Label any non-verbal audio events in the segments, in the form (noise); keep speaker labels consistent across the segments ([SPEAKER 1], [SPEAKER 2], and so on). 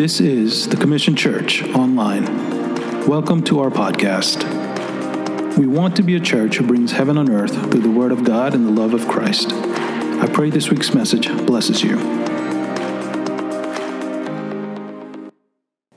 [SPEAKER 1] This is the Commission Church Online. Welcome to our podcast. We want to be a church who brings heaven on earth through the Word of God and the love of Christ. I pray this week's message blesses you.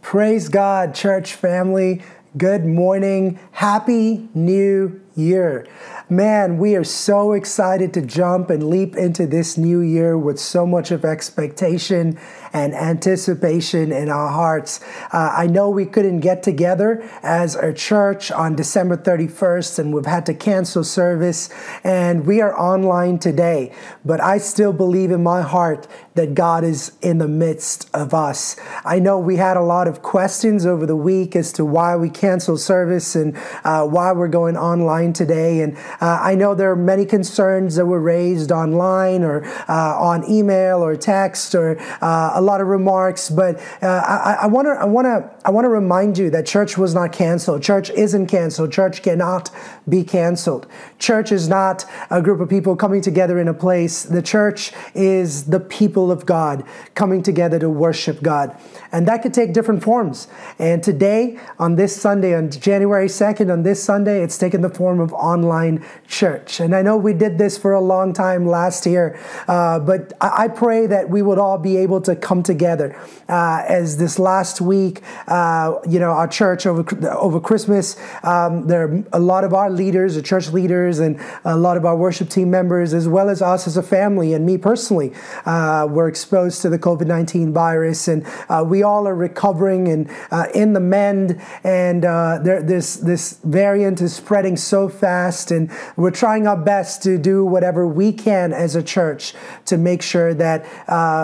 [SPEAKER 2] Praise God, church family. Good morning. Happy New Year. Man, we are so excited to jump and leap into this new year with so much of expectation and anticipation in our hearts. Uh, I know we couldn't get together as a church on December 31st, and we've had to cancel service, and we are online today. But I still believe in my heart that God is in the midst of us. I know we had a lot of questions over the week as to why we canceled service and uh, why we're going online today. And uh, I know there are many concerns that were raised online or uh, on email or text or uh, lot of remarks, but uh, I want to I want to I want to remind you that church was not canceled. Church isn't canceled. Church cannot be canceled. Church is not a group of people coming together in a place. The church is the people of God coming together to worship God, and that could take different forms. And today, on this Sunday, on January second, on this Sunday, it's taken the form of online church. And I know we did this for a long time last year, uh, but I, I pray that we would all be able to come come together. Uh, as this last week, uh, you know, our church over over Christmas, um, there are a lot of our leaders, the church leaders, and a lot of our worship team members, as well as us as a family, and me personally, uh, were exposed to the COVID nineteen virus, and uh, we all are recovering and uh, in the mend. And uh, there, this this variant is spreading so fast, and we're trying our best to do whatever we can as a church to make sure that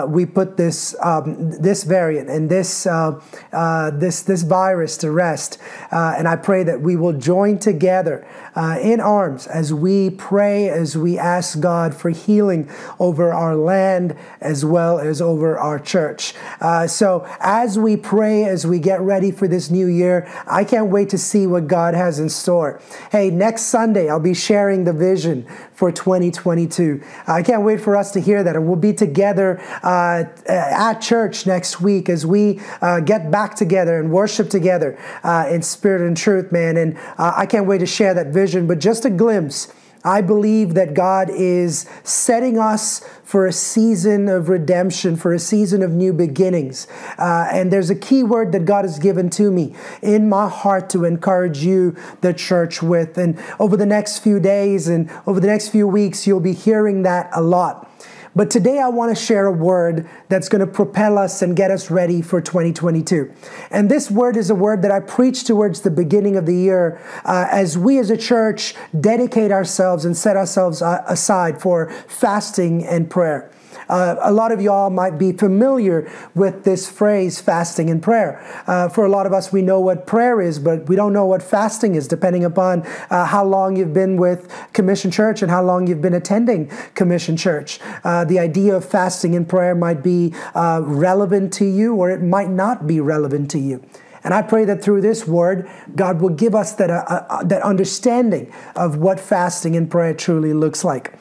[SPEAKER 2] we put this um, this variant and this uh, uh, this this virus to rest. Uh, and I pray that we will join together uh, in arms as we pray, as we ask God for healing over our land as well as over our church. Uh, so as we pray, as we get ready for this new year, I can't wait to see what God has in store. Hey, next Sunday I'll be sharing the vision for 2022. I can't wait for us to hear that, and we'll be together uh, at church next week as we uh, get back together and worship together uh, in spirit and truth, man. And uh, I can't wait to share that vision, but just a glimpse. I believe that God is setting us for a season of redemption, for a season of new beginnings. Uh, and there's a key word that God has given to me in my heart to encourage you, the church, with. And over the next few days and over the next few weeks, you'll be hearing that a lot. But today I want to share a word that's going to propel us and get us ready for 2022. And this word is a word that I preached towards the beginning of the year uh, as we as a church dedicate ourselves and set ourselves uh, aside for fasting and prayer. Uh, a lot of y'all might be familiar with this phrase, fasting and prayer. Uh, for a lot of us, we know what prayer is, but we don't know what fasting is, depending upon uh, how long you've been with Commission Church and how long you've been attending Commission Church. Uh, the idea of fasting and prayer might be uh, relevant to you, or it might not be relevant to you. And I pray that through this word, God will give us that, uh, uh, that understanding of what fasting and prayer truly looks like.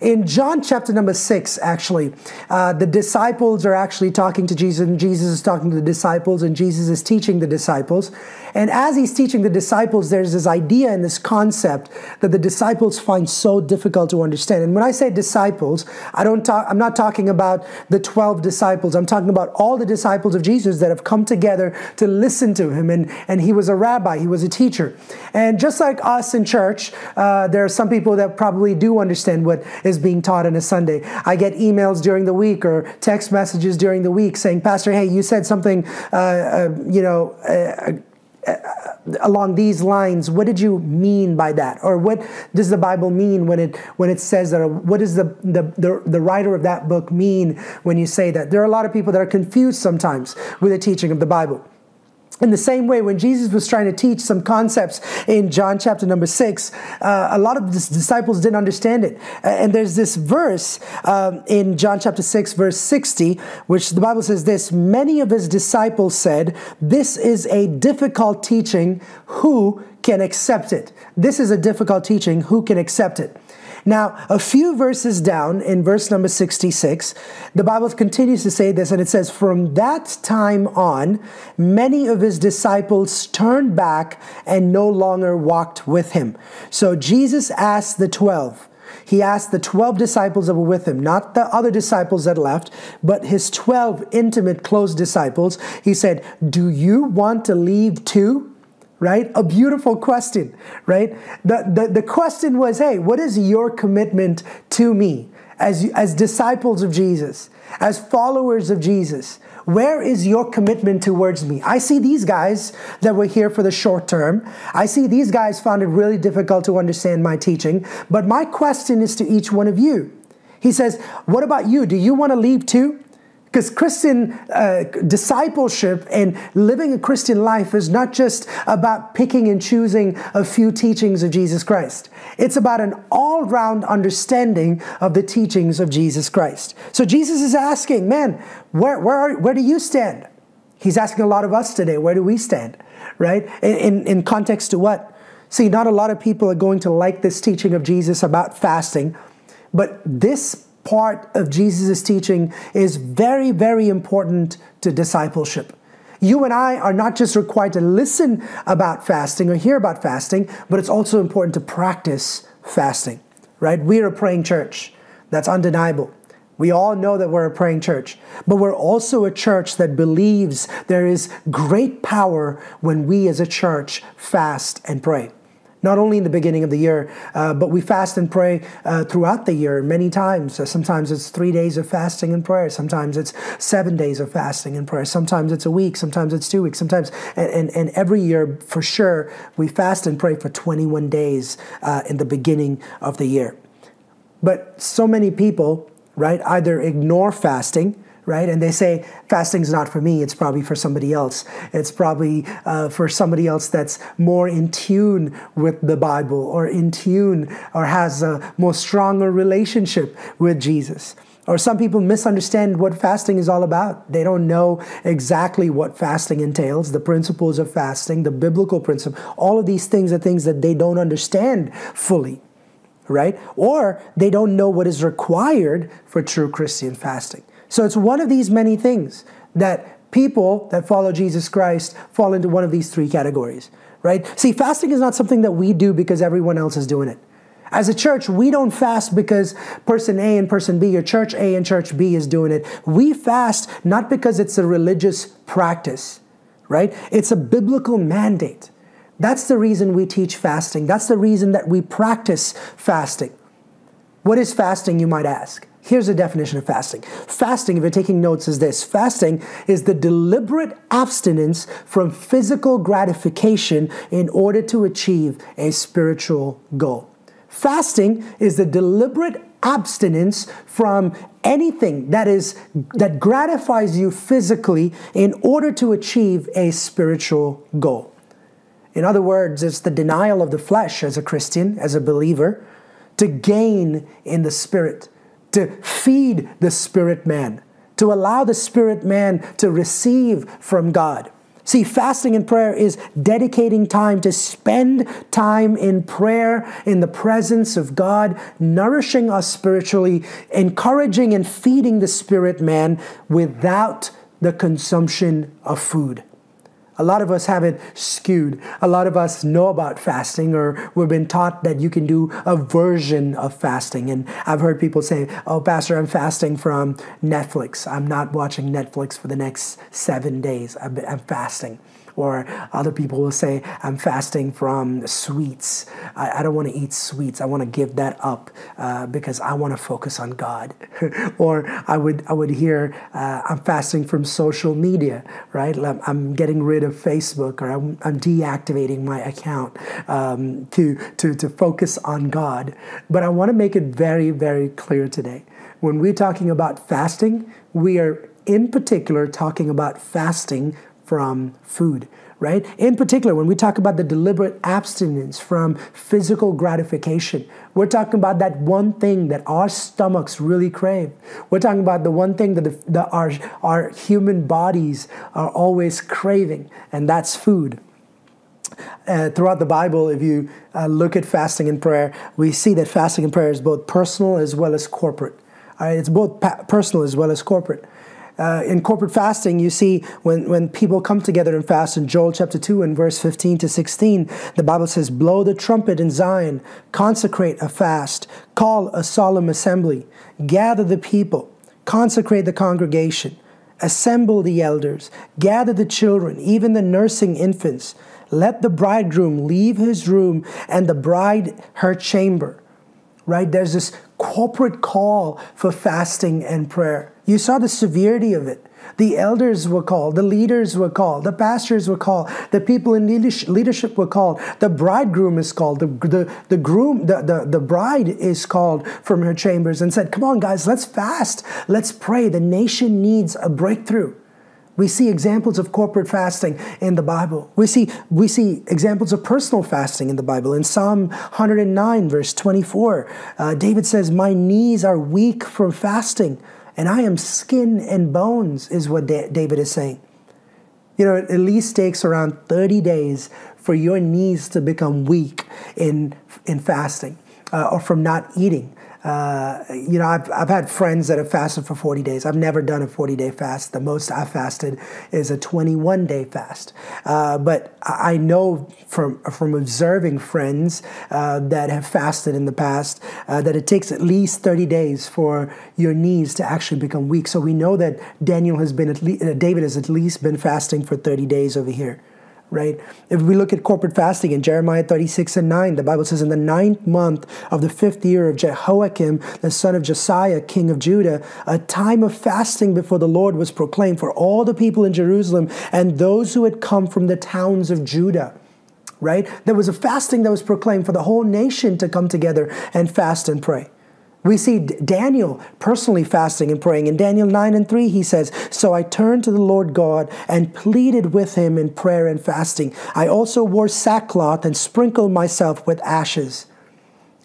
[SPEAKER 2] In John chapter number six, actually, uh, the disciples are actually talking to Jesus, and Jesus is talking to the disciples, and Jesus is teaching the disciples. And as he's teaching the disciples, there's this idea and this concept that the disciples find so difficult to understand. And when I say disciples, I don't talk, I'm not talking about the 12 disciples. I'm talking about all the disciples of Jesus that have come together to listen to him. And, and he was a rabbi, he was a teacher. And just like us in church, uh, there are some people that probably do understand what is being taught on a Sunday. I get emails during the week or text messages during the week saying, Pastor, hey, you said something, uh, uh, you know, uh, uh, along these lines. What did you mean by that? Or what does the bible mean when it when it says that what does the, the the, the writer of that book mean when you say that? There are a lot of people that are confused sometimes with the teaching of the bible in the same way, when Jesus was trying to teach some concepts in John chapter number six, uh, a lot of the disciples didn't understand it. And there's this verse um, in John chapter 6, verse 60, which the Bible says this Many of his disciples said, This is a difficult teaching. Who can accept it? This is a difficult teaching. Who can accept it? Now, a few verses down in verse number 66, the Bible continues to say this, and it says, From that time on, many of his disciples turned back and no longer walked with him. So Jesus asked the 12, he asked the 12 disciples that were with him, not the other disciples that left, but his 12 intimate, close disciples. He said, Do you want to leave too? Right? A beautiful question, right? The, the, the question was, hey, what is your commitment to me as, as disciples of Jesus, as followers of Jesus? Where is your commitment towards me? I see these guys that were here for the short term. I see these guys found it really difficult to understand my teaching. But my question is to each one of you. He says, What about you? Do you want to leave too? Because Christian uh, discipleship and living a Christian life is not just about picking and choosing a few teachings of Jesus Christ. It's about an all round understanding of the teachings of Jesus Christ. So Jesus is asking, man, where, where, are, where do you stand? He's asking a lot of us today, where do we stand? Right? In, in, in context to what? See, not a lot of people are going to like this teaching of Jesus about fasting, but this part of Jesus' teaching is very, very important to discipleship. You and I are not just required to listen about fasting or hear about fasting, but it's also important to practice fasting, right? We are a praying church. That's undeniable. We all know that we're a praying church, but we're also a church that believes there is great power when we as a church fast and pray not only in the beginning of the year, uh, but we fast and pray uh, throughout the year many times. Uh, sometimes it's three days of fasting and prayer. Sometimes it's seven days of fasting and prayer. Sometimes it's a week. Sometimes it's two weeks. Sometimes, and, and, and every year for sure, we fast and pray for 21 days uh, in the beginning of the year. But so many people, right, either ignore fasting right? And they say fasting's not for me, it's probably for somebody else. It's probably uh, for somebody else that's more in tune with the Bible or in tune or has a more stronger relationship with Jesus. Or some people misunderstand what fasting is all about. They don't know exactly what fasting entails, the principles of fasting, the biblical principle. All of these things are things that they don't understand fully, right? Or they don't know what is required for true Christian fasting. So it's one of these many things that people that follow Jesus Christ fall into one of these three categories, right? See, fasting is not something that we do because everyone else is doing it. As a church, we don't fast because person A and person B, or church A and church B is doing it. We fast not because it's a religious practice, right? It's a biblical mandate. That's the reason we teach fasting. That's the reason that we practice fasting. What is fasting, you might ask? Here's a definition of fasting. Fasting, if you're taking notes, is this fasting is the deliberate abstinence from physical gratification in order to achieve a spiritual goal. Fasting is the deliberate abstinence from anything that is that gratifies you physically in order to achieve a spiritual goal. In other words, it's the denial of the flesh as a Christian, as a believer, to gain in the spirit to feed the spirit man, to allow the spirit man to receive from God. See, fasting and prayer is dedicating time to spend time in prayer in the presence of God, nourishing us spiritually, encouraging and feeding the spirit man without the consumption of food. A lot of us have it skewed. A lot of us know about fasting, or we've been taught that you can do a version of fasting. And I've heard people say, Oh, Pastor, I'm fasting from Netflix. I'm not watching Netflix for the next seven days. I'm, fasting. Or other people will say, I'm fasting from sweets. I, I don't want to eat sweets. I want to give that up uh, because I want to focus on God. (laughs) or I would, I would hear, uh, I'm fasting from social media, right? I'm getting rid of Facebook or I'm, I'm deactivating my account um, to, to, to focus on God. But I want to make it very, very clear today. When we're talking about fasting, we are in particular talking about fasting from food, right? In particular, when we talk about the deliberate abstinence from physical gratification, we're talking about that one thing that our stomachs really crave. We're talking about the one thing that, the, that our, our human bodies are always craving, and that's food. uh, throughout the Bible, if you uh, look at fasting and prayer, we see that fasting and prayer is both personal as well as corporate. All right, it's both pa- personal as well as corporate. Uh, in corporate fasting, you see when, when people come together and fast in Joel chapter 2 and verse 15 to 16, the Bible says, Blow the trumpet in Zion, consecrate a fast, call a solemn assembly, gather the people, consecrate the congregation, assemble the elders, gather the children, even the nursing infants. Let the bridegroom leave his room and the bride her chamber. Right? There's this corporate call for fasting and prayer. You saw the severity of it. The elders were called, the leaders were called, the pastors were called, the people in leadership were called, the bridegroom is called, the, the, the groom, the, the, the bride is called from her chambers and said, Come on, guys, let's fast, let's pray. The nation needs a breakthrough. We see examples of corporate fasting in the Bible. We see, we see examples of personal fasting in the Bible. In Psalm 109, verse 24, uh, David says, My knees are weak from fasting, and I am skin and bones, is what da- David is saying. You know, it at least takes around 30 days for your knees to become weak in, in fasting uh, or from not eating. Uh, you know, I've, I've had friends that have fasted for 40 days. I've never done a 40 day fast. The most I've fasted is a 21 day fast. Uh, but I know from, from observing friends uh, that have fasted in the past uh, that it takes at least 30 days for your knees to actually become weak. So we know that Daniel has been at least, David has at least been fasting for 30 days over here right? If we look at corporate fasting in Jeremiah 36 and 9, the Bible says, In the ninth month of the fifth year of Jehoiakim, the son of Josiah, king of Judah, a time of fasting before the Lord was proclaimed for all the people in Jerusalem and those who had come from the towns of Judah. Right? There was a fasting that was proclaimed for the whole nation to come together and fast and pray. We see Daniel personally fasting and praying. In Daniel 9 and 3, he says, So I turned to the Lord God and pleaded with him in prayer and fasting. I also wore sackcloth and sprinkled myself with ashes.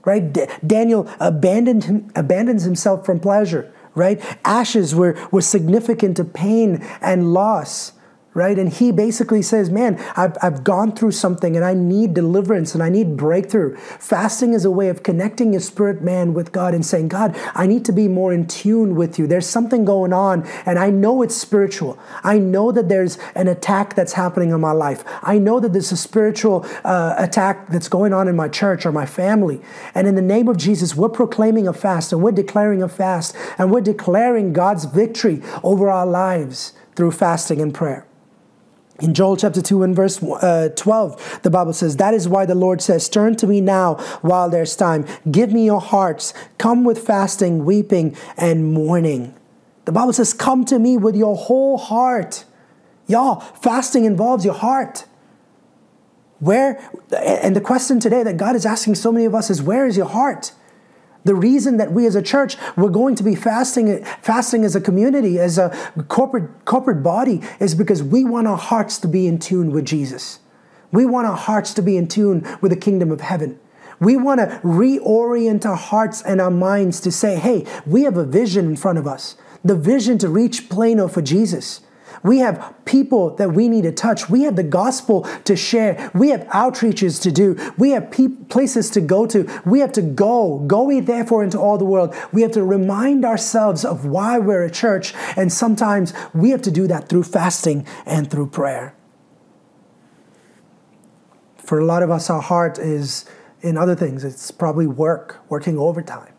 [SPEAKER 2] Right? D- Daniel abandoned him, abandons himself from pleasure. Right? Ashes were, were significant to pain and loss right? And he basically says, Man, I've, I've gone through something and I need deliverance and I need breakthrough. Fasting is a way of connecting your spirit man with God and saying, God, I need to be more in tune with you. There's something going on and I know it's spiritual. I know that there's an attack that's happening in my life. I know that there's a spiritual uh, attack that's going on in my church or my family. And in the name of Jesus, we're proclaiming a fast and we're declaring a fast and we're declaring God's victory over our lives through fasting and prayer. In Joel chapter 2 and verse uh, 12, the Bible says, That is why the Lord says, Turn to me now while there's time. Give me your hearts. Come with fasting, weeping, and mourning. The Bible says, Come to me with your whole heart. Y'all, fasting involves your heart. Where, and the question today that God is asking so many of us is, Where is your heart? The reason that we as a church, we're going to be fasting, fasting as a community, as a corporate, corporate body, is because we want our hearts to be in tune with Jesus. We want our hearts to be in tune with the kingdom of heaven. We want to reorient our hearts and our minds to say, hey, we have a vision in front of us. The vision to reach Plano for Jesus. We have people that we need to touch. We have the gospel to share. We have outreaches to do. We have pe- places to go to. We have to go. Go ye therefore into all the world. We have to remind ourselves of why we're a church. And sometimes we have to do that through fasting and through prayer. For a lot of us, our heart is in other things. It's probably work, working overtime.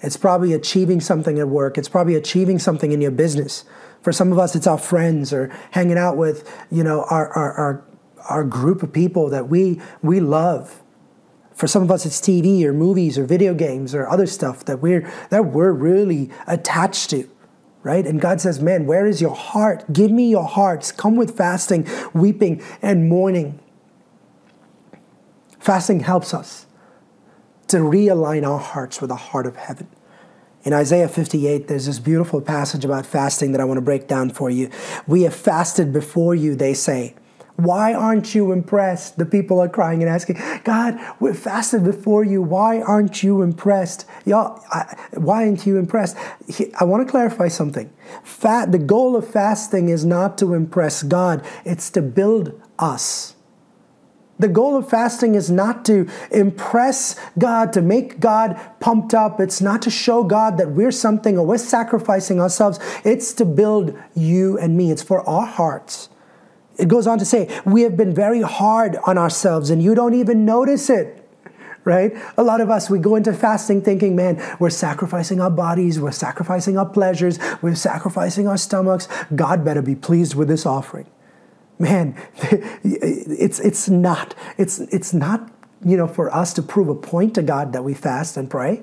[SPEAKER 2] It's probably achieving something at work. It's probably achieving something in your business. For some of us, it's our friends or hanging out with, you know, our, our, our, our group of people that we, we love. For some of us, it's TV or movies or video games or other stuff that we're, that we're really attached to right? And God says, Man, where is your heart? Give me your hearts. Come with fasting, weeping, and mourning. Fasting helps us to realign our hearts with the heart of heaven. In Isaiah 58, there's this beautiful passage about fasting that I want to break down for you. We have fasted before you, they say. Why aren't you impressed? The people are crying and asking, God, we've fasted before you. Why aren't you impressed? Y'all, I, why aren't you impressed? I want to clarify something. Fat, the goal of fasting is not to impress God, it's to build us. The goal of fasting is not to impress God, to make God pumped up. It's not to show God that we're something or we're sacrificing ourselves. It's to build you and me. It's for our hearts. It goes on to say, We have been very hard on ourselves and you don't even notice it. Right? A lot of us, we go into fasting thinking, man, we're sacrificing our bodies, we're sacrificing our pleasures, we're sacrificing our stomachs. God better be pleased with this offering man, (laughs) it's it's not it's it's not you know for us to prove a point to God that we fast and pray,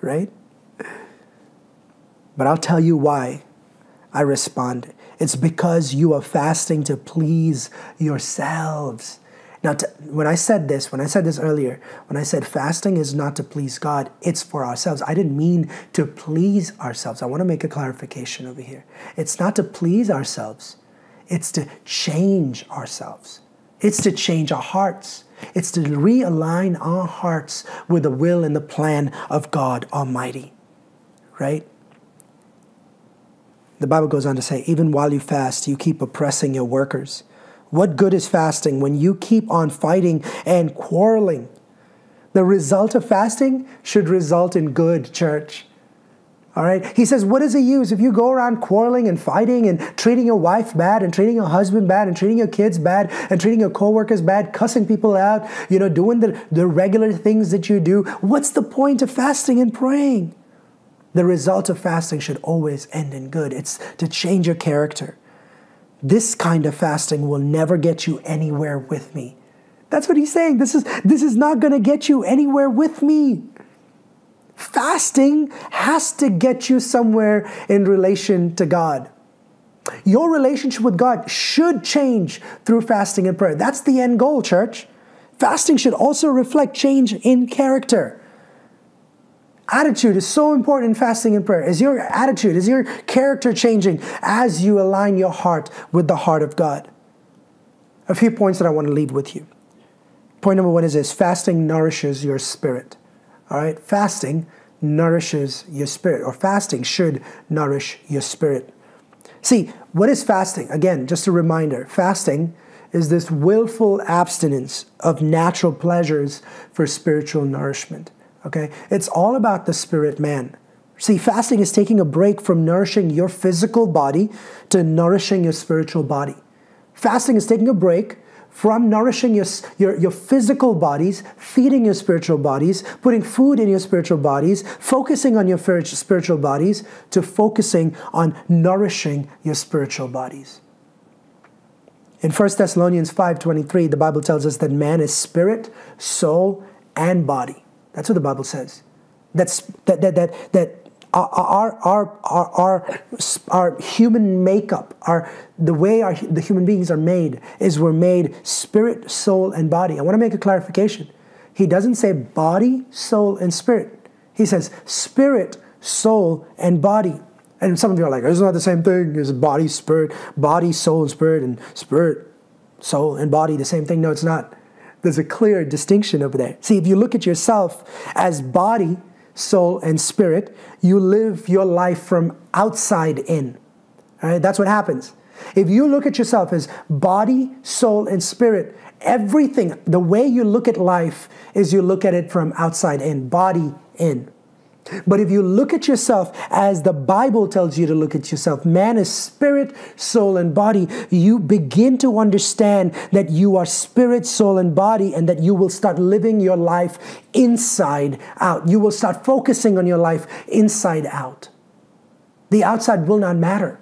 [SPEAKER 2] right? But I'll tell you why I respond. It's because you are fasting to please yourselves. Now, to, when I said this, when I said this earlier, when I said fasting is not to please God, it's for ourselves. I didn't mean to please ourselves. I want to make a clarification over here. It's not to please ourselves. It's to change ourselves. It's to change our hearts. It's to realign our hearts with the will and the plan of God Almighty. Right? The Bible goes on to say, even while you fast, you keep oppressing your workers. What good is fasting when you keep on fighting and quarreling? The result of fasting should result in good, church. All right. He says, what does it use if you go around quarreling and fighting and treating your wife bad and treating your husband bad and treating your kids bad and treating your coworkers bad, cussing people out, you know, doing the, the regular things that you do? What's the point of fasting and praying? The result of fasting should always end in good. It's to change your character. This kind of fasting will never get you anywhere with me. That's what he's saying. This is, this is not going to get you anywhere with me. Fasting has to get you somewhere in relation to God. Your relationship with God should change through fasting and prayer. That's the end goal, church. Fasting should also reflect change in character. Attitude is so important in fasting and prayer. Is your attitude, is your character changing as you align your heart with the heart of God? A few points that I want to leave with you. Point number one is this fasting nourishes your spirit. All right, fasting nourishes your spirit, or fasting should nourish your spirit. See, what is fasting? Again, just a reminder fasting is this willful abstinence of natural pleasures for spiritual nourishment. Okay? It's all about the spirit man. See, fasting is taking a break from nourishing your physical body to nourishing your spiritual body. Fasting is taking a break from nourishing your, your, your physical bodies, feeding your spiritual bodies, putting food in your spiritual bodies, focusing on your spiritual bodies, to focusing on nourishing your spiritual bodies. In 1 Thessalonians 5:23, the Bible tells us that man is spirit, soul, and body. That's what the Bible says. That's that that that that our, our, our, our, our human makeup, our, the way our, the human beings are made, is we're made spirit, soul, and body. I want to make a clarification. He doesn't say body, soul, and spirit. He says spirit, soul, and body. And some of you are like, isn't that the same thing? Is body, spirit, body, soul, and spirit, and spirit, soul, and body the same thing? No, it's not. There's a clear distinction over there. See, if you look at yourself as body, soul, and spirit. You live your life from outside in. All right, that's what happens. If you look at yourself as body, soul, and spirit, everything, the way you look at life is you look at it from outside in, body in. But if you look at yourself as the Bible tells you to look at yourself, man is spirit, soul, and body, you begin to understand that you are spirit, soul, and body, and that you will start living your life inside out. You will start focusing on your life inside out. The outside will not matter,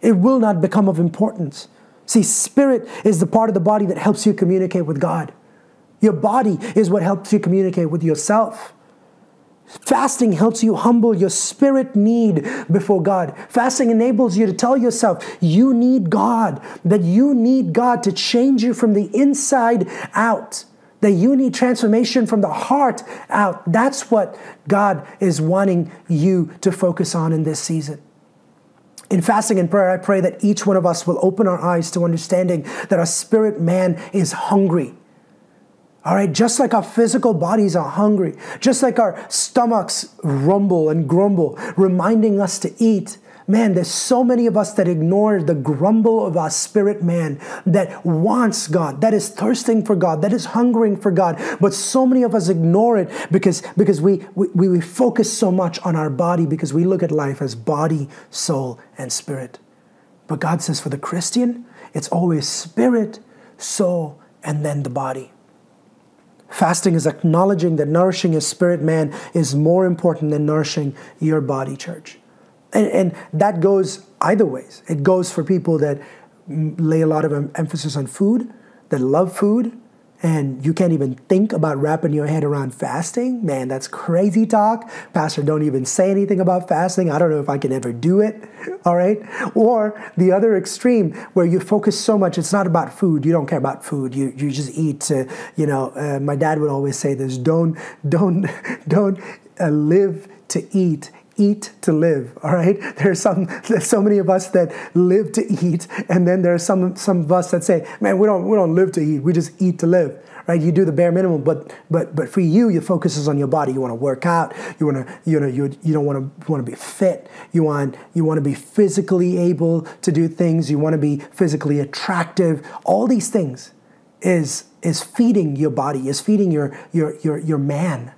[SPEAKER 2] it will not become of importance. See, spirit is the part of the body that helps you communicate with God. Your body is what helps you communicate with yourself. Fasting helps you humble your spirit need before God. Fasting enables you to tell yourself you need God, that you need God to change you from the inside out, that you need transformation from the heart out. That's what God is wanting you to focus on in this season. In fasting and prayer, I pray that each one of us will open our eyes to understanding that our spirit man is hungry all right, just like our physical bodies are hungry, just like our stomachs rumble and grumble, reminding us to eat, Man, there's so many of us that ignore the grumble of our spirit man that wants God, that is thirsting for God, that is hungering for God. But so many of us ignore it because, because we, we, we focus so much on our body because we look at life as body, soul, and spirit. But God says for the Christian, it's always spirit, soul, and then the body. Fasting is acknowledging that nourishing your spirit man is more important than nourishing your body, church. And, and that goes either ways. It goes for people that lay a lot of emphasis on food, that love food, and you can't even think about wrapping your head around fasting, man, that's crazy talk. Pastor, don't even say anything about fasting. I don't know if I can ever do it. (laughs) All right. Or the other extreme where you focus so much, it's not about food. You don't care about food. You, you just eat to, you know, uh, my dad would always say this don't, don't, (laughs) don't uh, live to eat eat to live (laughs) all right? There's some there's so many of us that live to eat and then there are some some of us that say man we don't we don't live to eat we just eat to live right? You do the bare minimum but but but for you your focus is on your body. You want to work out you want to you know you, you don't want to want to be fit. You want you want to be physically able to do things. You want to be physically attractive. All these things is is feeding your body is feeding your your your your man.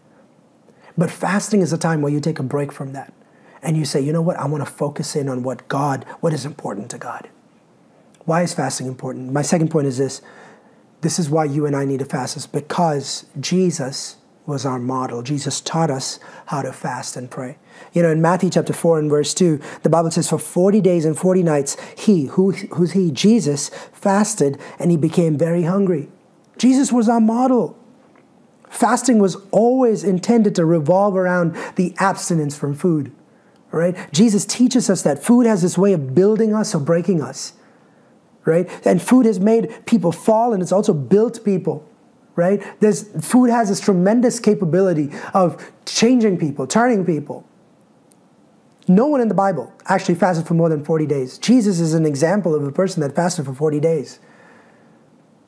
[SPEAKER 2] But fasting is a time where you take a break from that and you say, you know what, I want to focus in on what God, what is important to God. Why is fasting important? My second point is this this is why you and I need to fast, is because Jesus was our model. Jesus taught us how to fast and pray. You know, in Matthew chapter 4 and verse 2, the Bible says, For 40 days and 40 nights, he, who, who's he? Jesus fasted and he became very hungry. Jesus was our model. Fasting was always intended to revolve around the abstinence from food. Right? Jesus teaches us that food has this way of building us or breaking us. Right? And food has made people fall and it's also built people. Right? There's food has this tremendous capability of changing people, turning people. No one in the Bible actually fasted for more than 40 days. Jesus is an example of a person that fasted for 40 days.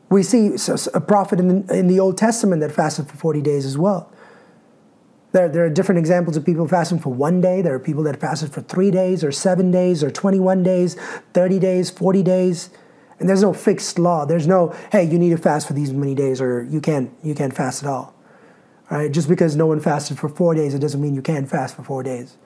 [SPEAKER 2] We see a prophet in the, in the Old Testament that fasted for 40 days as well. There, there are different examples of people fasting for one day. There are people that fasted for three days, or seven days, or 21 days, 30 days, 40 days. And there's no fixed law. There's no, hey, you need to fast for these many days, or you can't, you can't fast at all. all right? Just because no one fasted for four days, it doesn't mean you can't fast for four days.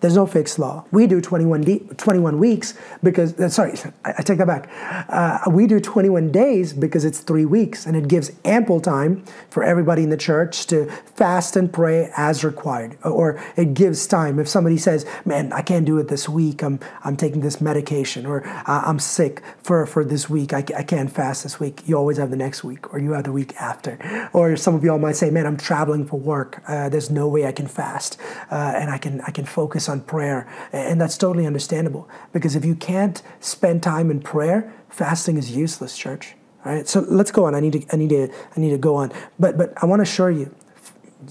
[SPEAKER 2] There's no fixed law. We do 21, 21 weeks because, uh, sorry, (laughs) I, I, take that back. Uh, we do 21 days because it's three weeks and it gives ample time for everybody in the church to fast and pray as required. Or it gives time. If somebody says, man, I can't do it this week, I'm, I'm taking this medication, or uh, I'm sick for, for this week, I, I can't fast this week, you always have the next week, or you have the week after. Or some of y'all might say, man, I'm traveling for work, uh, there's no way I can fast, uh, and I can, I can focus on prayer. And that's totally understandable because if you can't spend time in prayer, fasting is useless, church. All right, so let's go on. I need to, I need to, I need to go on. But, but I want to assure you,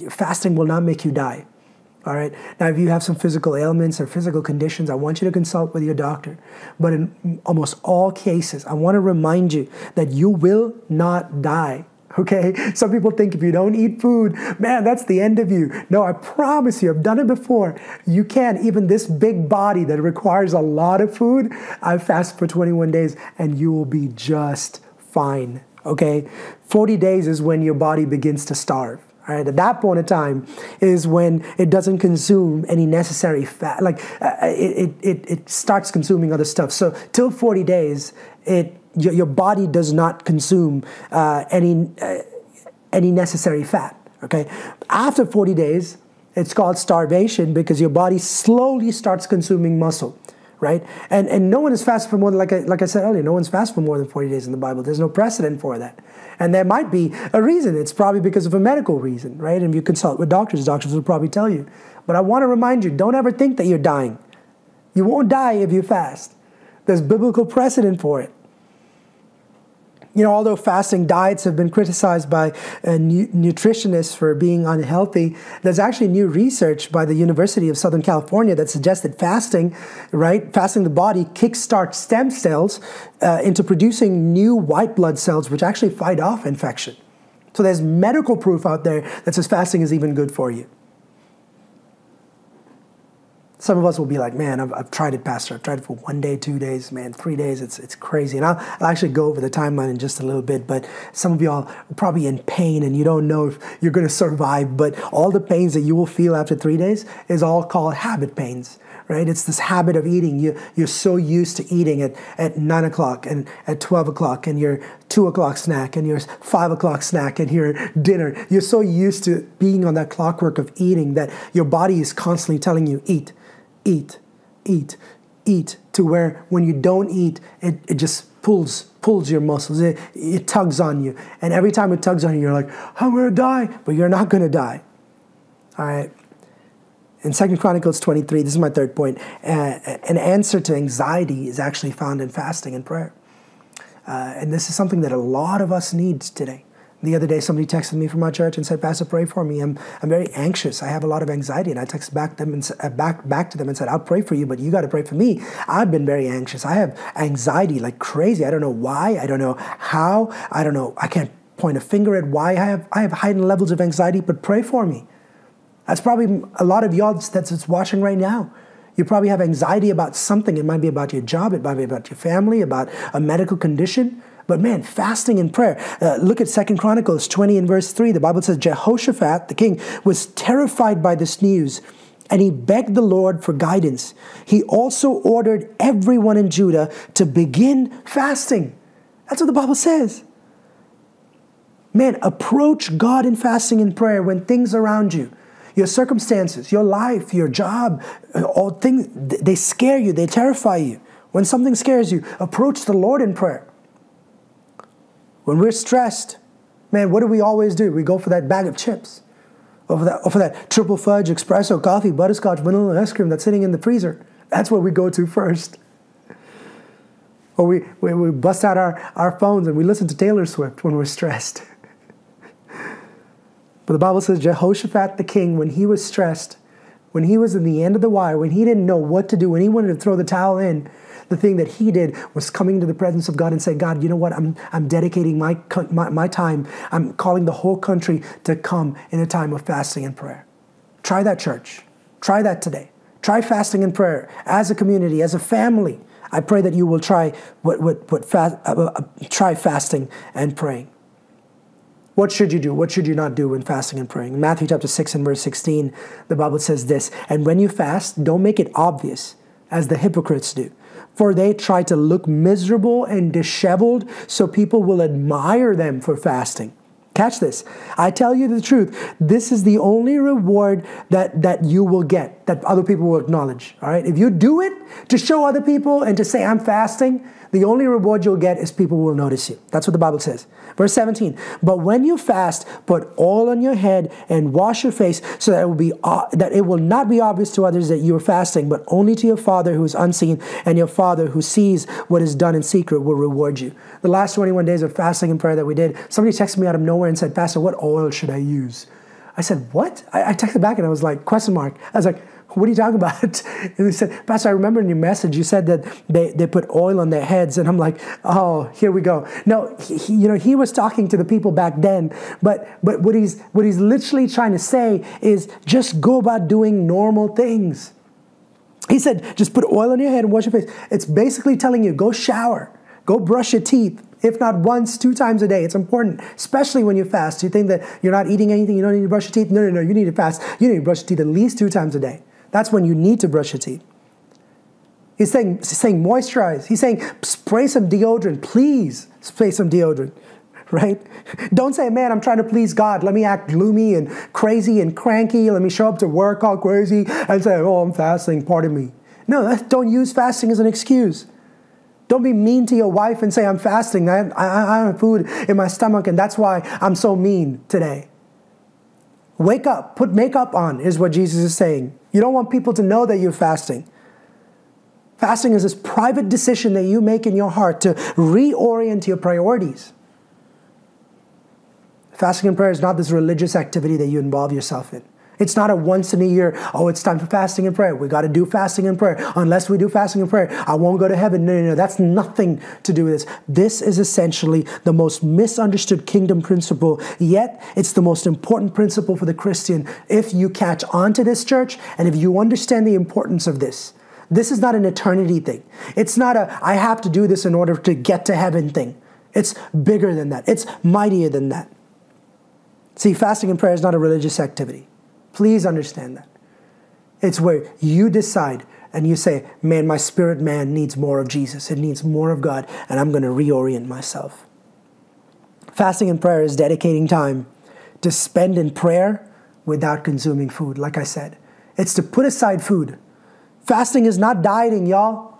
[SPEAKER 2] fasting will not make you die. All right. Now, if you have some physical ailments or physical conditions, I want you to consult with your doctor. But in almost all cases, I want to remind you that you will not die Okay? Some people think if you don't eat food, man, that's the end of you. No, I promise you, I've done it before. You can, even this big body that requires a lot of food, I fast for 21 days and you will be just fine. Okay? 40 days is when your body begins to starve. All right, at that point in time is when it doesn't consume any necessary fat. Like uh, it, it, it starts consuming other stuff. So till 40 days, it your, your body does not consume uh, any, uh, any necessary fat. Okay, after 40 days, it's called starvation because your body slowly starts consuming muscle, right? And and no one is fast for more than like I, like I said earlier, no one's fast for more than 40 days in the Bible. There's no precedent for that. And there might be a reason. It's probably because of a medical reason, right? And if you consult with doctors, doctors will probably tell you. But I want to remind you, don't ever think that you're dying. You won't die if you fast. There's biblical precedent for it. You know, although fasting diets have been criticized by uh, nu- nutritionists for being unhealthy, there's actually new research by the University of Southern California that suggests that fasting, right, fasting the body kickstarts stem cells uh, into producing new white blood cells, which actually fight off infection. So there's medical proof out there that says fasting is even good for you. Some of us will be like, man, I've, I've, tried it, Pastor. I've tried it for one day, two days, man, three days. It's, it's crazy. And I'll, I'll actually go over the timeline in just a little bit. But some of y'all are probably in pain and you don't know if you're going to survive. But all the pains that you will feel after three days is all called habit pains right? It's this habit of eating. You, you're so used to eating at, at 9 o'clock and at 12 o'clock and your 2 o'clock snack and your 5 o'clock snack and your dinner. You're so used to being on that clockwork of eating that your body is constantly telling you, eat, eat, eat, eat, to where when you don't eat, it, it just pulls pulls your muscles. It, it tugs on you. And every time it tugs on you, you're like, I'm to die. But you're not to die. All right. In Second Chronicles 23, this is my third point, uh, an answer to anxiety is actually found in fasting and prayer. Uh, and this is something that a lot of us need today. The other day, somebody texted me from my church and said, "Pastor, pray for me. I'm, I'm very anxious. I have a lot of anxiety." And I texted back them and uh, back back to them and said, "I'll pray for you, but you got to pray for me. I've been very anxious. I have anxiety like crazy. I don't know why. I don't know how. I don't know. I can't point a finger at why I have I have heightened levels of anxiety. But pray for me." That's probably a lot of y'all that's watching right now. You probably have anxiety about something. It might be about your job, it might be about your family, about a medical condition. But man, fasting and prayer. Uh, look at Second Chronicles 20 and verse 3. The Bible says Jehoshaphat, the king, was terrified by this news and he begged the Lord for guidance. He also ordered everyone in Judah to begin fasting. That's what the Bible says. Man, approach God in fasting and prayer when things around you your circumstances, your life, your job, all things, they scare you, they terrify you. When something scares you, approach the Lord in prayer. When we're stressed, man, what do we always do? We go for that bag of chips, or for that, or for that triple fudge, espresso, coffee, butterscotch, vanilla ice cream that's sitting in the freezer. That's what we go to first. Or we, we, we bust out our, our phones and we listen to Taylor Swift when we're stressed. (laughs) But the Bible says Jehoshaphat the king, when he was stressed, when he was in the end of the wire, when he didn't know what to do, when he wanted to throw the towel in, the thing that he did was coming to the presence of God and say, God, you know what? I'm, I'm dedicating my, my, my time. I'm calling the whole country to come in a time of fasting and prayer. Try that, church. Try that today. Try fasting and prayer as a community, as a family. I pray that you will try what, what, what fast, uh, uh, try fasting and praying. What should you do? What should you not do when fasting and praying? In Matthew chapter 6 and verse 16, the Bible says this And when you fast, don't make it obvious, as the hypocrites do. For they try to look miserable and disheveled, so people will admire them for fasting. Catch this. I tell you the truth. This is the only reward that, that you will get, that other people will acknowledge. All right? If you do it to show other people and to say, I'm fasting, the only reward you'll get is people will notice you. That's what the Bible says. Verse 17. But when you fast, put oil on your head and wash your face so that it will be uh, that it will not be obvious to others that you are fasting, but only to your Father who is unseen, and your Father who sees what is done in secret will reward you. The last 21 days of fasting and prayer that we did, somebody texted me out of nowhere and said, Pastor, what oil should I use? I said, What? I, I texted back and I was like, question mark. I was like, what are you talking about? (laughs) And he said, Pastor, I remember in your message you said that they, they put oil on their heads. And I'm like, oh, here we go. No, he, you know, he was talking to the people back then, but but what he's what he's literally trying to say is just go about doing normal things. He said, just put oil on your head and wash your face. It's basically telling you, go shower, go brush your teeth, if not once, two times a day. It's important, especially when you fast. You think that you're not eating anything, you don't need to brush your teeth. No, no, no, you need to fast. You need to brush your teeth at least two times a day. That's when you need to brush your teeth. He's saying, he's saying moisturize. He's saying spray some deodorant. Please spray some deodorant, (laughs) right? Don't say, man, I'm trying to please God. Let me act gloomy and crazy and cranky. Let me show up to work all crazy and say, oh, I'm fasting. Pardon me. No, don't use fasting as an excuse. Don't be mean to your wife and say, I'm fasting. I, I, I have food in my stomach and that's why I'm so mean today. Wake up, put makeup on, is what Jesus is saying. You don't want people to know that you're fasting. Fasting is this private decision that you make in your heart to reorient your priorities. Fasting and prayer is not this religious activity that you involve yourself in. It's not a once in a year, oh, it's time for fasting and prayer. We got to do fasting and prayer. Unless we do fasting and prayer, I won't go to heaven. No, no, no. That's nothing to do with this. This is essentially the most misunderstood kingdom principle, yet it's the most important principle for the Christian. If you catch on to this church and if you understand the importance of this, this is not an eternity thing. It's not a, I have to do this in order to get to heaven thing. It's bigger than that, it's mightier than that. See, fasting and prayer is not a religious activity. Please understand that. It's where you decide and you say, man, my spirit man needs more of Jesus. It needs more of God, and I'm going to reorient myself. Fasting and prayer is dedicating time to spend in prayer without consuming food, like I said. It's to put aside food. Fasting is not dieting, y'all.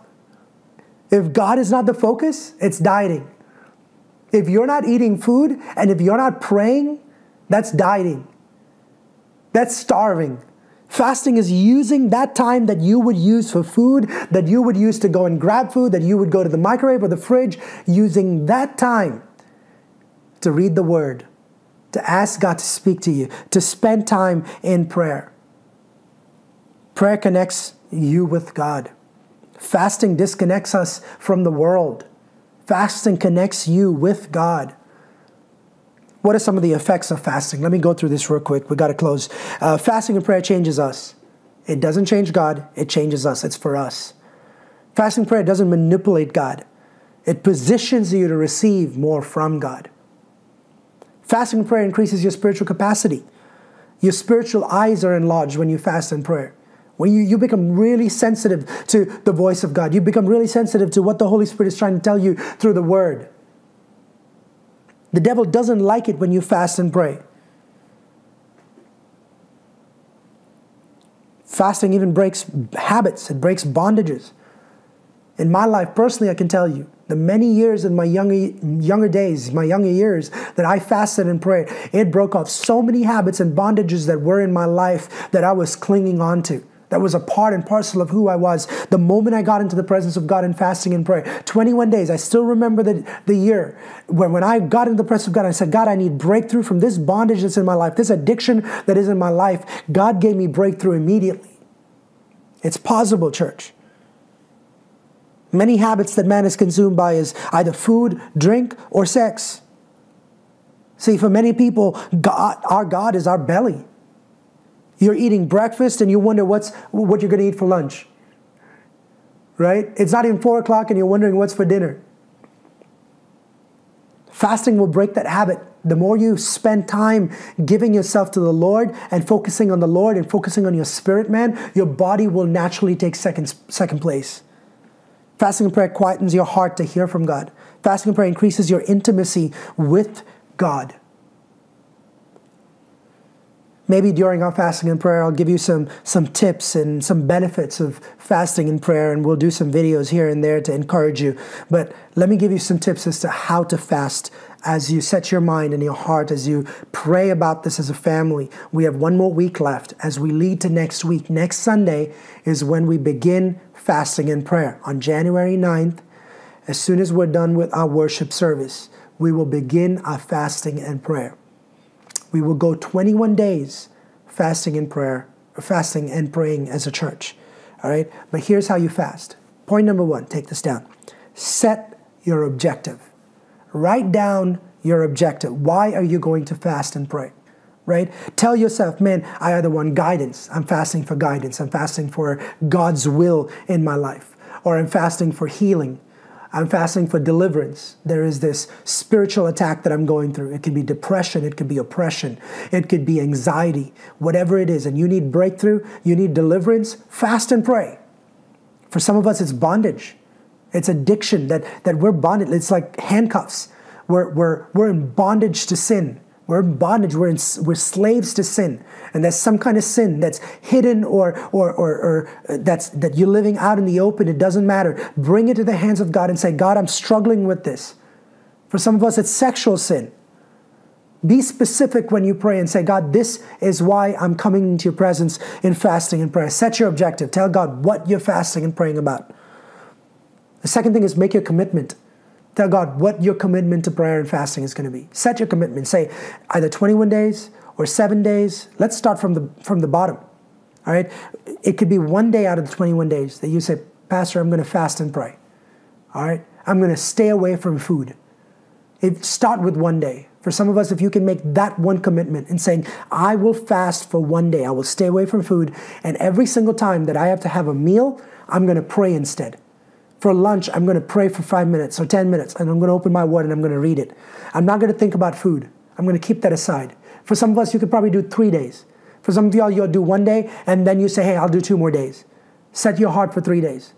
[SPEAKER 2] If God is not the focus, it's dieting. If you're not eating food and if you're not praying, that's dieting. That's starving. Fasting is using that time that you would use for food, that you would use to go and grab food, that you would go to the microwave or the fridge, using that time to read the word, to ask God to speak to you, to spend time in prayer. Prayer connects you with God. Fasting disconnects us from the world. Fasting connects you with God. What are some of the effects of fasting? Let me go through this real quick. We got to close. Uh, fasting and prayer changes us. It doesn't change God, it changes us. It's for us. Fasting prayer doesn't manipulate God, it positions you to receive more from God. Fasting and prayer increases your spiritual capacity. Your spiritual eyes are enlarged when you fast and pray. When you, you become really sensitive to the voice of God, you become really sensitive to what the Holy Spirit is trying to tell you through the Word. The devil doesn't like it when you fast and pray. Fasting even breaks habits, it breaks bondages. In my life, personally, I can tell you, the many years in my younger, younger days, my younger years, that I fasted and prayed, it broke off so many habits and bondages that were in my life that I was clinging on to that was a part and parcel of who I was. The moment I got into the presence of God in fasting and prayer, 21 days, I still remember the, the year when, when I got into the presence of God, I said, God, I need breakthrough from this bondage that's in my life, this addiction that is in my life. God gave me breakthrough immediately. It's possible, church. Many habits that man is consumed by is either food, drink, or sex. See, for many people, God, our God is our belly. You're eating breakfast and you wonder what's, what you're going to eat for lunch. Right? It's not even four o'clock and you're wondering what's for dinner. Fasting will break that habit. The more you spend time giving yourself to the Lord and focusing on the Lord and focusing on your spirit, man, your body will naturally take second, second place. Fasting and prayer quietens your heart to hear from God. Fasting and prayer increases your intimacy with God maybe during our fasting and prayer, I'll give you some, some tips and some benefits of fasting and prayer, and we'll do some videos here and there to encourage you. But let me give you some tips as to how to fast as you set your mind and your heart, as you pray about this as a family. We have one more week left as we lead to next week. Next Sunday is when we begin fasting and prayer. On January 9th, as soon as we're done with our worship service, we will begin our fasting and prayer we will go 21 days fasting and prayer, fasting and praying as a church. All right? But here's how you fast. Point number one, take this down. Set your objective. Write down your objective. Why are you going to fast and pray? Right? Tell yourself, man, I either want guidance. I'm fasting for guidance. I'm fasting for God's will in my life. Or I'm fasting for healing. I'm fasting for deliverance. There is this spiritual attack that I'm going through. It could be depression, it could be oppression, it could be anxiety, whatever it is. And you need breakthrough, you need deliverance, fast and pray. For some of us, it's bondage. It's addiction that, that we're bonded. It's like handcuffs. We're, we're, we're in bondage to sin. We're in bondage. We're, in, we're slaves to sin. And there's some kind of sin that's hidden or, or, or, or uh, that's, that you're living out in the open. It doesn't matter. Bring it to the hands of God and say, God, I'm struggling with this. For some of us, it's sexual sin. Be specific when you pray and say, God, this is why I'm coming into your presence in fasting and prayer. Set your objective. Tell God what you're fasting and praying about. The second thing is make your commitment. Tell God what your commitment to prayer and fasting is going to be. Set your commitment. Say either 21 days or seven days. Let's start from the from the bottom. All right. It could be one day out of the 21 days that you say, Pastor, I'm going to fast and pray. All right. I'm going to stay away from food. It start with one day. For some of us, if you can make that one commitment and saying, I will fast for one day, I will stay away from food, and every single time that I have to have a meal, I'm going to pray instead. For lunch, I'm going to pray for five minutes or 10 minutes, and I'm going to open my word and I'm going to read it. I'm not going to think about food. I'm going to keep that aside. For some of us, you could probably do three days. For some of y'all, you'll do one day, and then you say, hey, I'll do two more days. Set your heart for three days.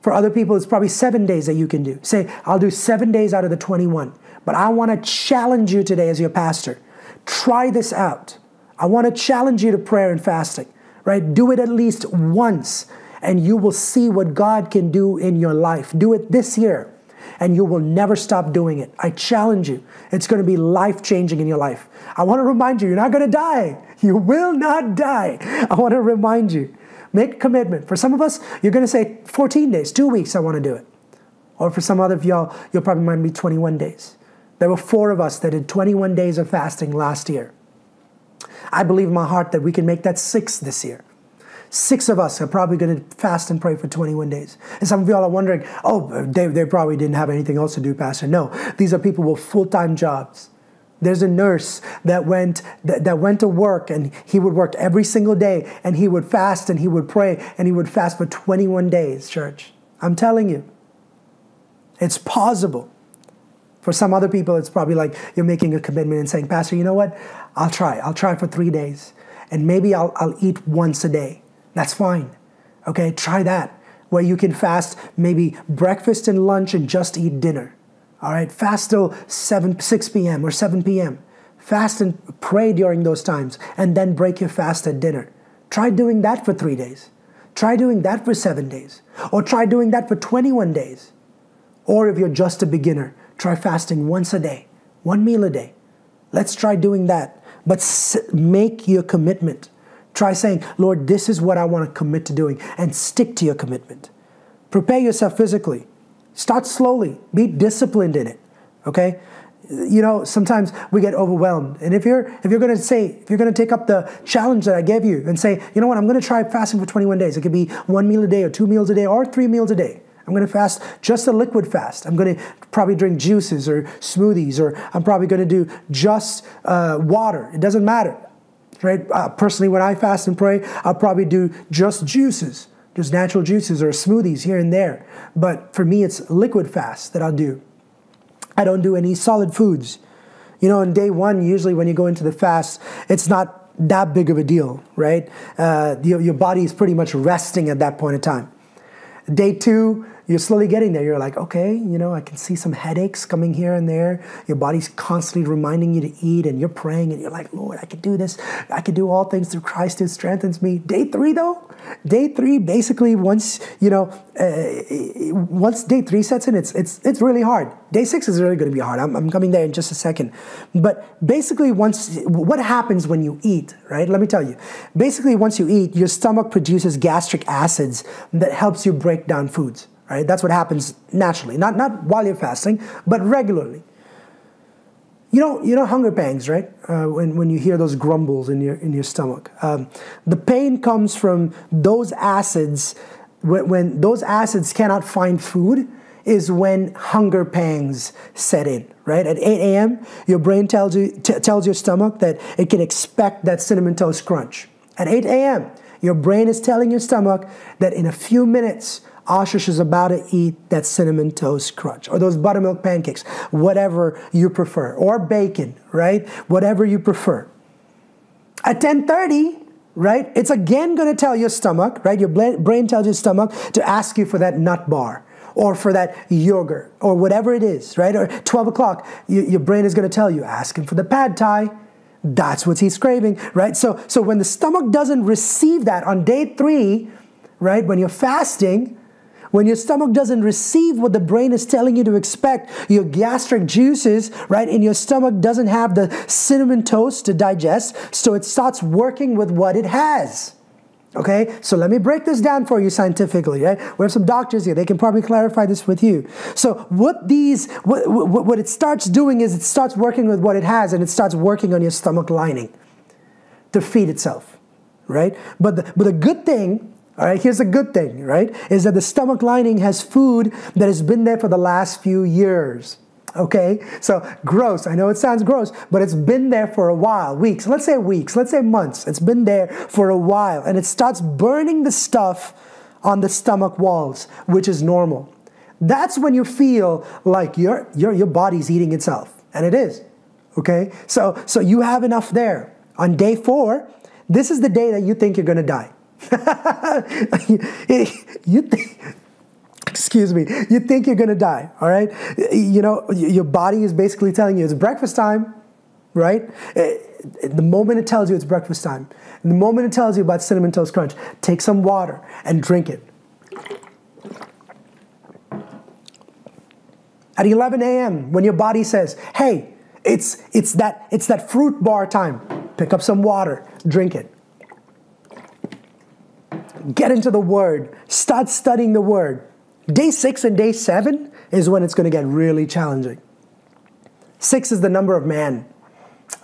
[SPEAKER 2] For other people, it's probably seven days that you can do. Say, I'll do seven days out of the 21. But I want to challenge you today as your pastor. Try this out. I want to challenge you to prayer and fasting, right? Do it at least once, and you will see what God can do in your life. Do it this year, and you will never stop doing it. I challenge you. It's going to be life changing in your life. I want to remind you, you're not going to die. You will not die. I want to remind you Make a commitment. For some of us, you're going to say 14 days, two weeks, I want to do it. Or for some other of y'all, you'll probably might be 21 days. There were four of us that did 21 days of fasting last year. I believe in my heart that we can make that six this year. Six of us are probably going to fast and pray for 21 days. And some of y'all are wondering, oh, they, they probably didn't have anything else to do, Pastor. No, these are people with full time jobs. There's a nurse that went that, that went to work and he would work every single day and he would fast and he would pray and he would fast for 21 days, church. I'm telling you. It's possible. For some other people, it's probably like you're making a commitment and saying, Pastor, you know what? I'll try. I'll try for three days. And maybe I'll, I'll eat once a day. That's fine. Okay, try that. Where you can fast maybe breakfast and lunch and just eat dinner. All right, fast till 7, 6 p.m. or 7 p.m. Fast and pray during those times and then break your fast at dinner. Try doing that for three days. Try doing that for seven days. Or try doing that for 21 days. Or if you're just a beginner, try fasting once a day, one meal a day. Let's try doing that. But make your commitment. Try saying, Lord, this is what I want to commit to doing, and stick to your commitment. Prepare yourself physically. Start slowly. Be disciplined in it. Okay? You know, sometimes we get overwhelmed. And if you're if you're gonna say, if you're gonna take up the challenge that I gave you and say, you know what, I'm gonna try fasting for 21 days. It could be one meal a day or two meals a day or three meals a day. I'm going to fast just a liquid fast. I'm going to probably drink juices or smoothies, or I'm probably going to do just uh, water. It doesn't matter, right? Uh, personally, when I fast and pray, I'll probably do just juices. Just natural juices or smoothies here and there. But for me, it's liquid fast that I'll do. I don't do any solid foods. You know, on day one, usually when you go into the fast, it's not that big of a deal, right? Uh, your, your body is pretty much resting at that point in time. Day two, you're slowly getting there. You're like, okay, you know, I can see some headaches coming here and there. Your body's constantly reminding you to eat, and you're praying, and you're like, Lord, I can do this. I can do all things through Christ who strengthens me. Day three, though, day three, basically, once you know, uh, once day three sets in, it's it's it's really hard. Day six is really going to be hard. I'm, I'm coming there in just a second, but basically, once what happens when you eat, right? Let me tell you. Basically, once you eat, your stomach produces gastric acids that helps you break down foods right? That's what happens naturally, not, not while you're fasting, but regularly. You know, you know hunger pangs, right? Uh, when, when you hear those grumbles in your, in your stomach. Um, the pain comes from those acids, when, when those acids cannot find food, is when hunger pangs set in, right? At 8 a.m., your brain tells you t- tells your stomach that it can expect that cinnamon toast crunch. At 8 a.m., your brain is telling your stomach that in a few minutes Ashish is about to eat that cinnamon toast crunch or those buttermilk pancakes, whatever you prefer, or bacon, right? Whatever you prefer. At 10:30, right? It's again going to tell your stomach, right? Your brain tells your stomach to ask you for that nut bar or for that yogurt or whatever it is, right? Or 12 o'clock, your brain is going to tell you, ask him for the pad thai. That's what he's craving, right? So, so when the stomach doesn't receive that on day three, right? When you're fasting, when your stomach doesn't receive what the brain is telling you to expect, your gastric juices, right, in your stomach doesn't have the cinnamon toast to digest, so it starts working with what it has. Okay, so let me break this down for you scientifically. Right? We have some doctors here; they can probably clarify this with you. So, what these, what, what, what it starts doing is it starts working with what it has, and it starts working on your stomach lining. to feed itself, right? But the, but the good thing, all right, here's a good thing, right, is that the stomach lining has food that has been there for the last few years. Okay, so gross. I know it sounds gross, but it's been there for a while, weeks. Let's say weeks, let's say months. It's been there for a while, and it starts burning the stuff on the stomach walls, which is normal. That's when you feel like your, your, your body's eating itself, and it is. Okay, so so you have enough there. On day four, this is the day that you think you're going to die. (laughs) you think excuse me, you think you're gonna die, all right? You know, your body is basically telling you it's breakfast time, right? Eh, the moment it tells you it's breakfast time, the moment it tells you about Cinnamon Toast Crunch, take some water and drink it. At 11 a.m., when your body says, hey, it's, it's, that, it's that fruit bar time, pick up some water, drink it. Get into the Word, start studying the Word. Day six and day seven is when it's going to get really challenging. Six is the number of man.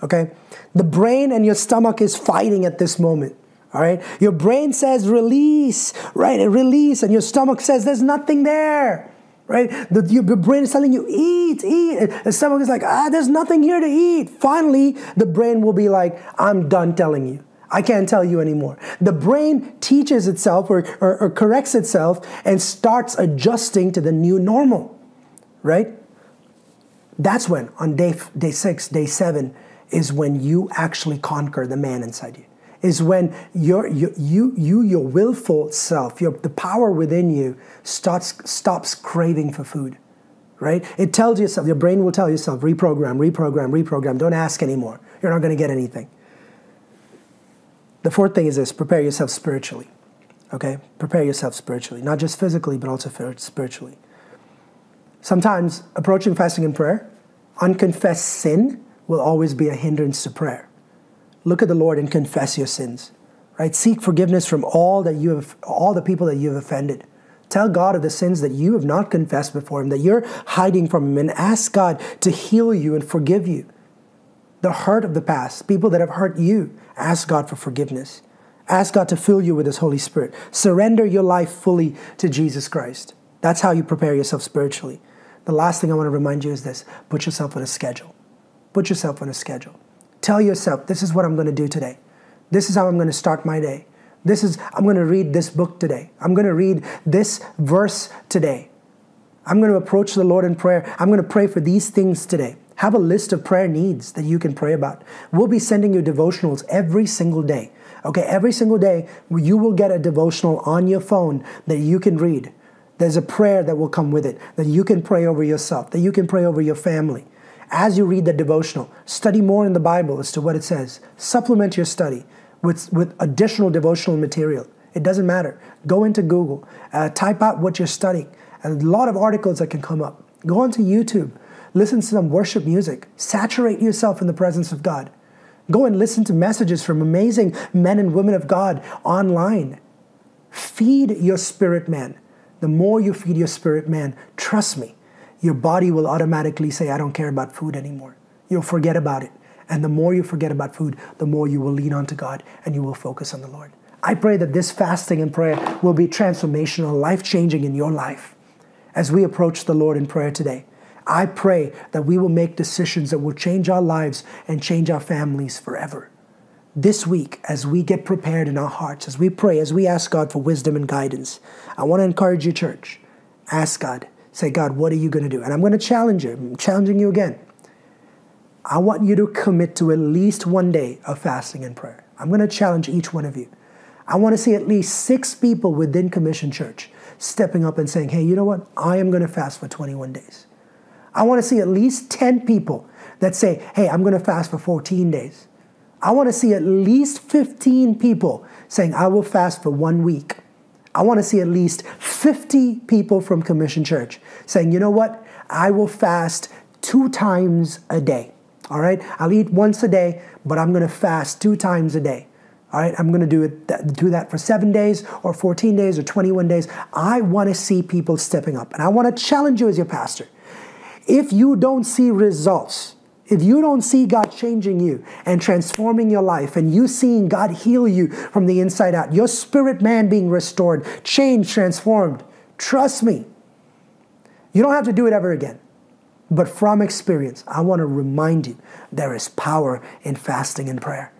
[SPEAKER 2] Okay? The brain and your stomach is fighting at this moment. All right? Your brain says release, right? Release, and your stomach says there's nothing there. Right? The, your, your brain is telling you, eat, eat. The stomach is like, ah, there's nothing here to eat. Finally, the brain will be like, I'm done telling you. I can't tell you anymore. The brain teaches itself or, or, or, corrects itself and starts adjusting to the new normal, right? That's when, on day, day six, day seven, is when you actually conquer the man inside you. Is when your, you, you, you, your willful self, your, the power within you, starts, stops craving for food right? It tells yourself, your brain will tell yourself, reprogram, reprogram, reprogram. Don't ask anymore. You're not going to get anything. The fourth thing is this prepare yourself spiritually. Okay? Prepare yourself spiritually, not just physically, but also spiritually. Sometimes approaching fasting and prayer, unconfessed sin will always be a hindrance to prayer. Look at the Lord and confess your sins. Right? Seek forgiveness from all that you have all the people that you have offended. Tell God of the sins that you have not confessed before Him, that you're hiding from Him, and ask God to heal you and forgive you the hurt of the past, people that have hurt you, ask God for forgiveness. Ask God to fill you with His Holy Spirit. Surrender your life fully to Jesus Christ. That's how you prepare yourself spiritually. The last thing I want to remind you is this put yourself on a schedule. Put yourself on a schedule. Tell yourself, this is what I'm going to do today. This is how I'm going to start my day. This is, I'm going to read this book today. I'm going to read this verse today. I'm going to approach the Lord in prayer. I'm going to pray for these things today. Have a list of prayer needs that you can pray about. We'll be sending you devotionals every single day. Okay, every single day you will get a devotional on your phone that you can read. There's a prayer that will come with it that you can pray over yourself, that you can pray over your family. As you read the devotional, study more in the Bible as to what it says. Supplement your study with, with additional devotional material. It doesn't matter. Go into Google, uh, type out what you're studying, and a lot of articles that can come up. Go onto YouTube Listen to some worship music. Saturate yourself in the presence of God. Go and listen to messages from amazing men and women of God online. Feed your spirit man. The more you feed your spirit man, trust me, your body will automatically say, I don't care about food anymore. You'll forget about it. And the more you forget about food, the more you will lean onto God and you will focus on the Lord. I pray that this fasting and prayer will be transformational, life changing in your life as we approach the Lord in prayer today. I pray that we will make decisions that will change our lives and change our families forever. This week, as we get prepared in our hearts, as we pray, as we ask God for wisdom and guidance, I want to encourage you, church. Ask God. Say, God, what are you going to do? And I'm going to challenge you. I'm challenging you again. I want you to commit to at least one day of fasting and prayer. I'm going to challenge each one of you. I want to see at least six people within Commission Church stepping up and saying, hey, you know what? I am going to fast for 21 days. I want to see at least 10 people that say, hey, I'm going to fast for 14 days. I want to see at least 15 people saying, I will fast for one week. I want to see at least 50 people from Commission Church saying, you know what? I will fast two times a day. All right? I'll eat once a day, but I'm going to fast two times a day. All right? I'm going to do it do that for 7 days or 14 days or 21 days. I want to see people stepping up. And I want to challenge you as your pastor if you don't see results, if you don't see God changing you and transforming your life, and you seeing God heal you from the inside out, your spirit man being restored, changed, transformed, trust me, you don't have to do it ever again. But from experience, I want to remind you there is power in fasting and prayer.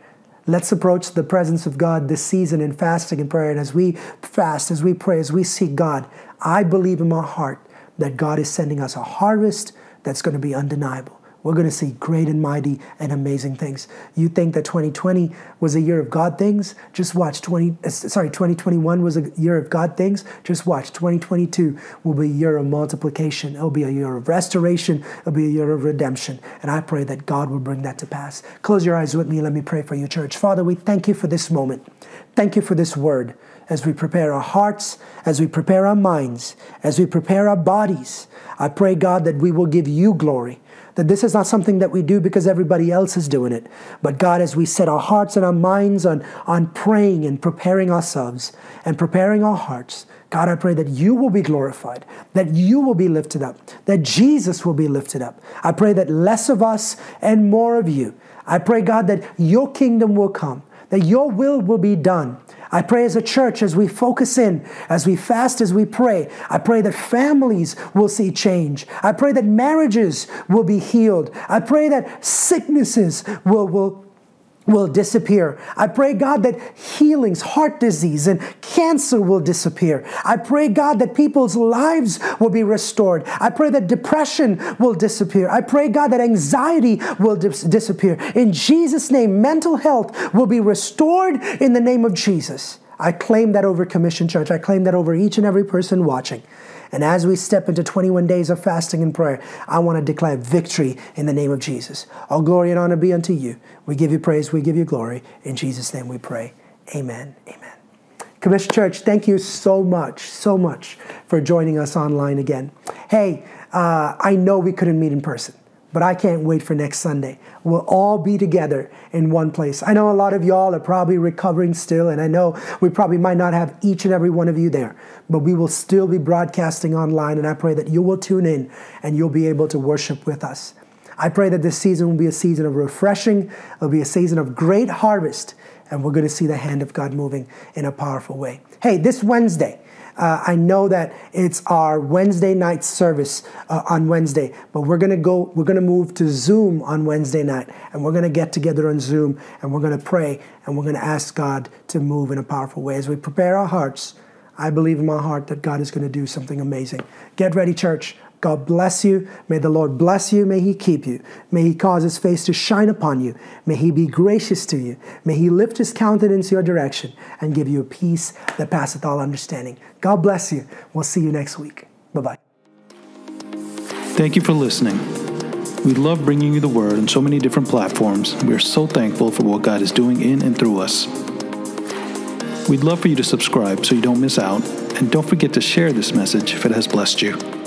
[SPEAKER 2] Let's approach the presence of God this season in fasting and prayer. And as we fast, as we pray, as we seek God, I believe in my heart that God is sending us a harvest that's going to be undeniable. We're going to see great and mighty and amazing things. You think that 2020 was a year of God things? Just watch 20 uh, sorry, 2021 was a year of God things. Just watch 2022 will be a year of multiplication. It'll be a year of restoration. It'll be a year of redemption. And I pray that God will bring that to pass. Close your eyes with me. Let me pray for you, church. Father, we thank you for this moment. Thank you for this word as we prepare our hearts, as we prepare our minds, as we prepare our bodies. I pray, God, that we will give you glory that this is not something that we do because everybody else is doing it. But God, as we set our hearts and our minds on, on praying and preparing ourselves and preparing our hearts, God, I pray that you will be glorified, that you will be lifted up, that Jesus will be lifted up. I pray that less of us and more of you. I pray, God, that your kingdom will come, that your will will be done I pray as a church, as we focus in, as we fast, as we pray, I pray that families will see change. I pray that marriages will be healed. I pray that sicknesses will, will will disappear. I pray, God, that healings, heart disease, and cancer will disappear. I pray, God, that people's lives will be restored. I pray that depression will disappear. I pray, God, that anxiety will dis- disappear. In Jesus' name, mental health will be restored in the name of Jesus. I claim that over Commission Church. I claim that over each and every person watching. And as we step into 21 days of fasting and prayer, I want to declare victory in the name of Jesus. All glory and honor be unto you. We give you praise, we give you glory. In Jesus' name we pray. Amen. Amen. Commission Church, thank you so much, so much for joining us online again. Hey, uh, I know we couldn't meet in person. But I can't wait for next Sunday. We'll all be together in one place. I know a lot of y'all are probably recovering still, and I know we probably might not have each and every one of you there, but we will still be broadcasting online, and I pray that you will tune in and you'll be able to worship with us. I pray that this season will be a season of refreshing, it'll be a season of great harvest, and we're going to see the hand of God moving in a powerful way. Hey, this Wednesday, uh, I know that it's our Wednesday night service uh, on Wednesday, but we're gonna go. We're gonna move to Zoom on Wednesday night, and we're gonna get together on Zoom, and we're gonna pray, and we're gonna ask God to move in a powerful way as we prepare our hearts. I believe in my heart that God is going to do something amazing. Get ready, church. God bless you. May the Lord bless you. May He keep you. May He cause His face to shine upon you. May He be gracious to you. May He lift His countenance your direction and give you a peace that passeth all understanding. God bless you. We'll see you next week. Bye bye.
[SPEAKER 1] Thank you for listening. We love bringing you the word on so many different platforms. We are so thankful for what God is doing in and through us. We'd love for you to subscribe so you don't miss out, and don't forget to share this message if it has blessed you.